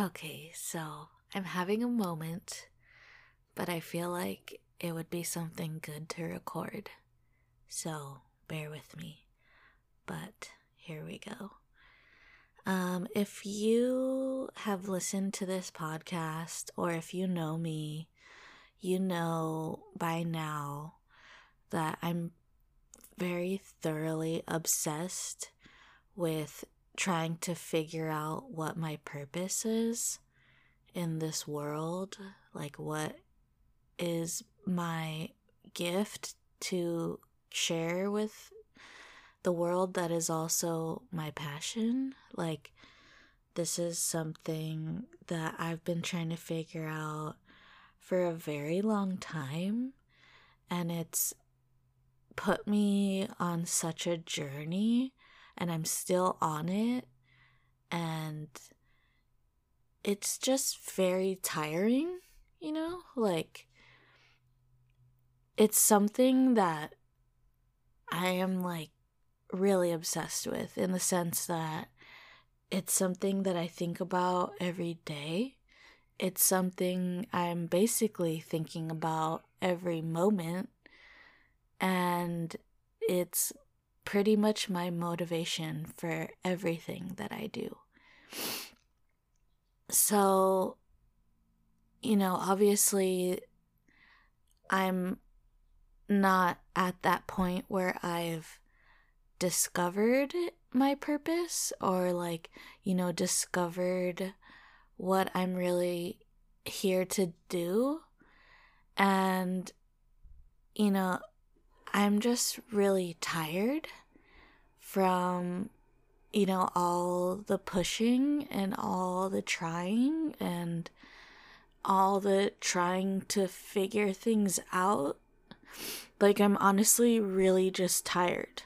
Okay, so I'm having a moment, but I feel like it would be something good to record. So bear with me. But here we go. Um, if you have listened to this podcast or if you know me, you know by now that I'm very thoroughly obsessed with trying to figure out what my purpose is in this world. Like, what is my gift to share with the world that is also my passion? Like, this is something that I've been trying to figure out for a very long time, and it's put me on such a journey and I'm still on it and it's just very tiring, you know? Like it's something that I am like really obsessed with in the sense that it's something that I think about every day. It's something I'm basically thinking about every moment and it's pretty much my motivation for everything that I do. So, you know, obviously, I'm not at that point where I've discovered my purpose or, like, you know, discovered what I'm really here to do. And, you know, I'm just really tired from, you know, all the pushing and all the trying and all the trying to figure things out. Like, I'm honestly really just tired.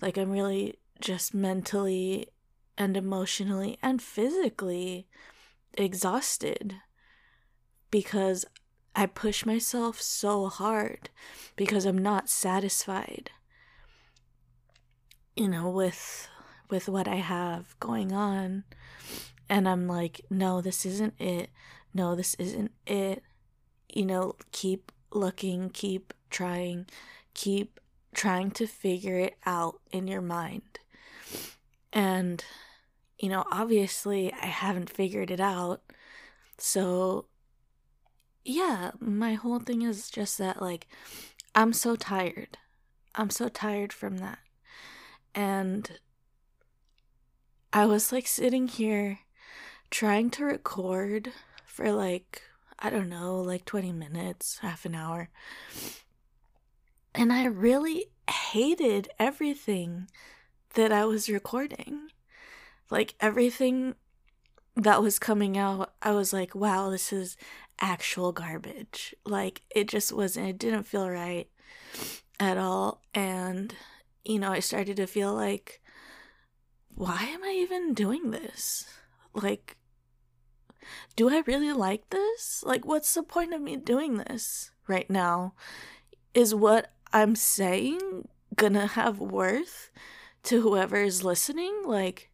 Like, I'm really just mentally and emotionally and physically exhausted because I push myself so hard because I'm not satisfied you know with with what I have going on. And I'm like no this isn't it. No this isn't it. You know keep looking keep trying keep trying to figure it out in your mind. And you know obviously I haven't figured it out. So yeah, my whole thing is just that, like, I'm so tired. I'm so tired from that. And I was like sitting here trying to record for like, I don't know, like 20 minutes, half an hour. And I really hated everything that I was recording. Like everything that was coming out, I was like, wow, this is actual garbage. Like it just wasn't, it didn't feel right at all. And, you know, I started to feel like, why am I even doing this? Like, do I really like this? Like, what's the point of me doing this right now? Is what I'm saying gonna have worth to whoever is listening? Like,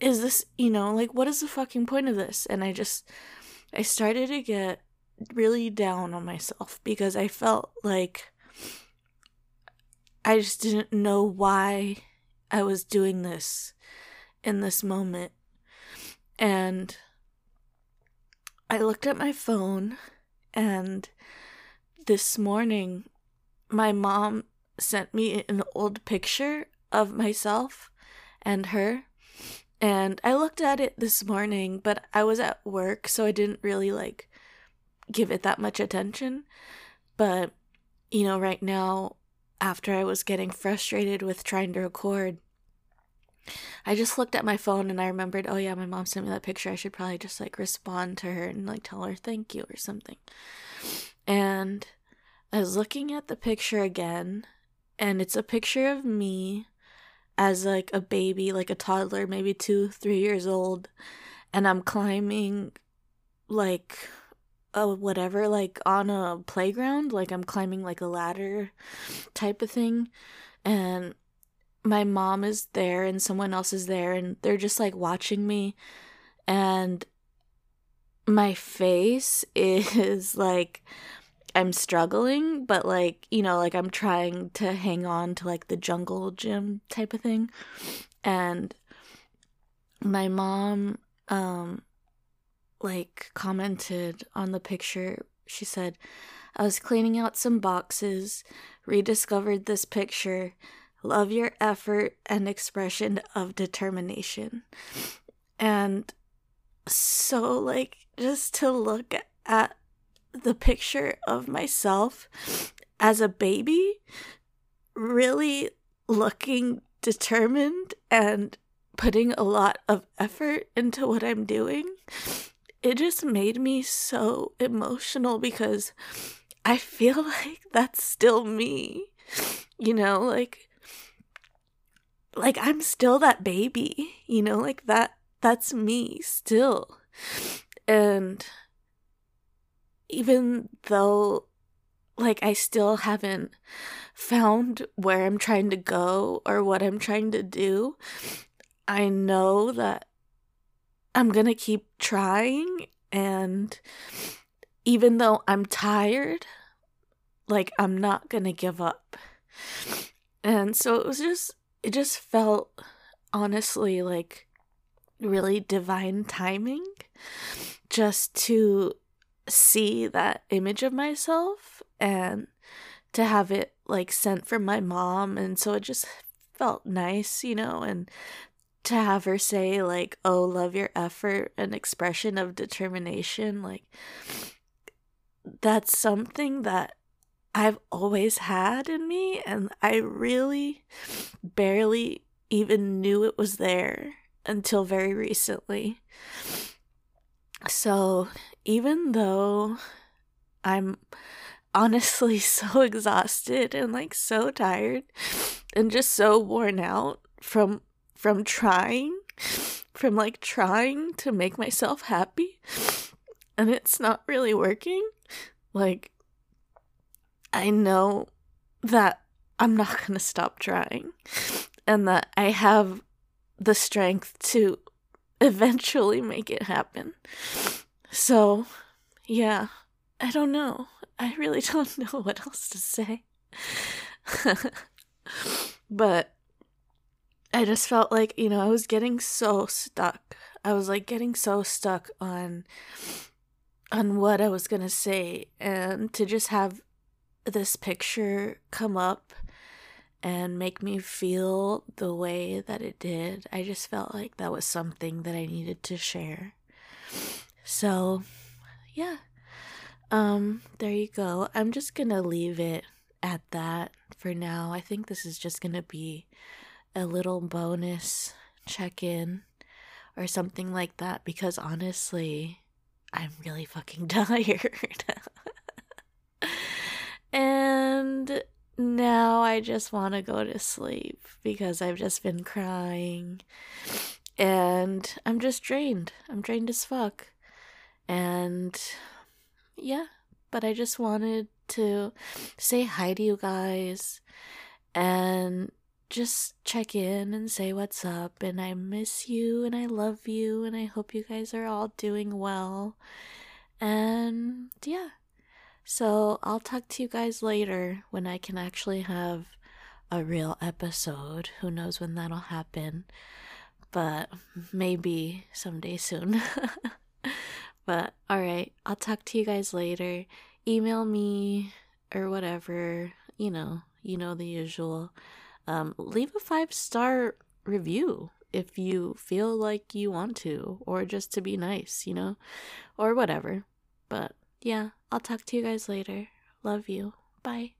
is this, you know, like, what is the fucking point of this? And I just, I started to get really down on myself because I felt like I just didn't know why I was doing this in this moment. And I looked at my phone, and this morning, my mom sent me an old picture of myself and her and I looked at it this morning, but I was at work, so I didn't really like give it that much attention. But, you know, right now, after I was getting frustrated with trying to record, I just looked at my phone and I remembered, oh yeah, my mom sent me that picture. I should probably just like respond to her and like tell her thank you or something. And I was looking at the picture again, and it's a picture of me as like a baby, like a toddler, maybe two, three years old, and I'm climbing like a whatever, like on a playground, like I'm climbing like a ladder type of thing, and my mom is there and someone else is there and they're just like watching me and my face is like I'm struggling, but like, you know, like I'm trying to hang on to like the jungle gym type of thing. And my mom um like commented on the picture. She said, "I was cleaning out some boxes, rediscovered this picture. Love your effort and expression of determination." And so like just to look at the picture of myself as a baby really looking determined and putting a lot of effort into what I'm doing, it just made me so emotional because I feel like that's still me. You know, like like I'm still that baby, you know, like that that's me still. And even though like I still haven't found where I'm trying to go or what I'm trying to do, I know that I'm going to keep trying and even though I'm tired, like I'm not going to give up. And so it was just it just felt honestly like really divine timing just to see that image of myself and to have it like sent from my mom and so it just felt nice you know and to have her say like oh love your effort and expression of determination like that's something that I've always had in me and I really barely even knew it was there until very recently. So, even though I'm honestly so exhausted and like so tired and just so worn out from from trying from like trying to make myself happy and it's not really working like I know that I'm not going to stop trying and that I have the strength to eventually make it happen. So, yeah, I don't know. I really don't know what else to say. but I just felt like, you know, I was getting so stuck. I was like getting so stuck on on what I was going to say and to just have this picture come up and make me feel the way that it did. I just felt like that was something that I needed to share. So, yeah. Um, there you go. I'm just going to leave it at that for now. I think this is just going to be a little bonus check-in or something like that because honestly, I'm really fucking tired. and now I just want to go to sleep because I've just been crying and I'm just drained. I'm drained as fuck. And yeah, but I just wanted to say hi to you guys and just check in and say what's up. And I miss you and I love you and I hope you guys are all doing well. And yeah. So I'll talk to you guys later when I can actually have a real episode. Who knows when that'll happen? But maybe someday soon. but alright, I'll talk to you guys later. Email me or whatever. You know, you know the usual. Um, leave a five star review if you feel like you want to, or just to be nice, you know, or whatever. But yeah, I'll talk to you guys later. Love you. Bye.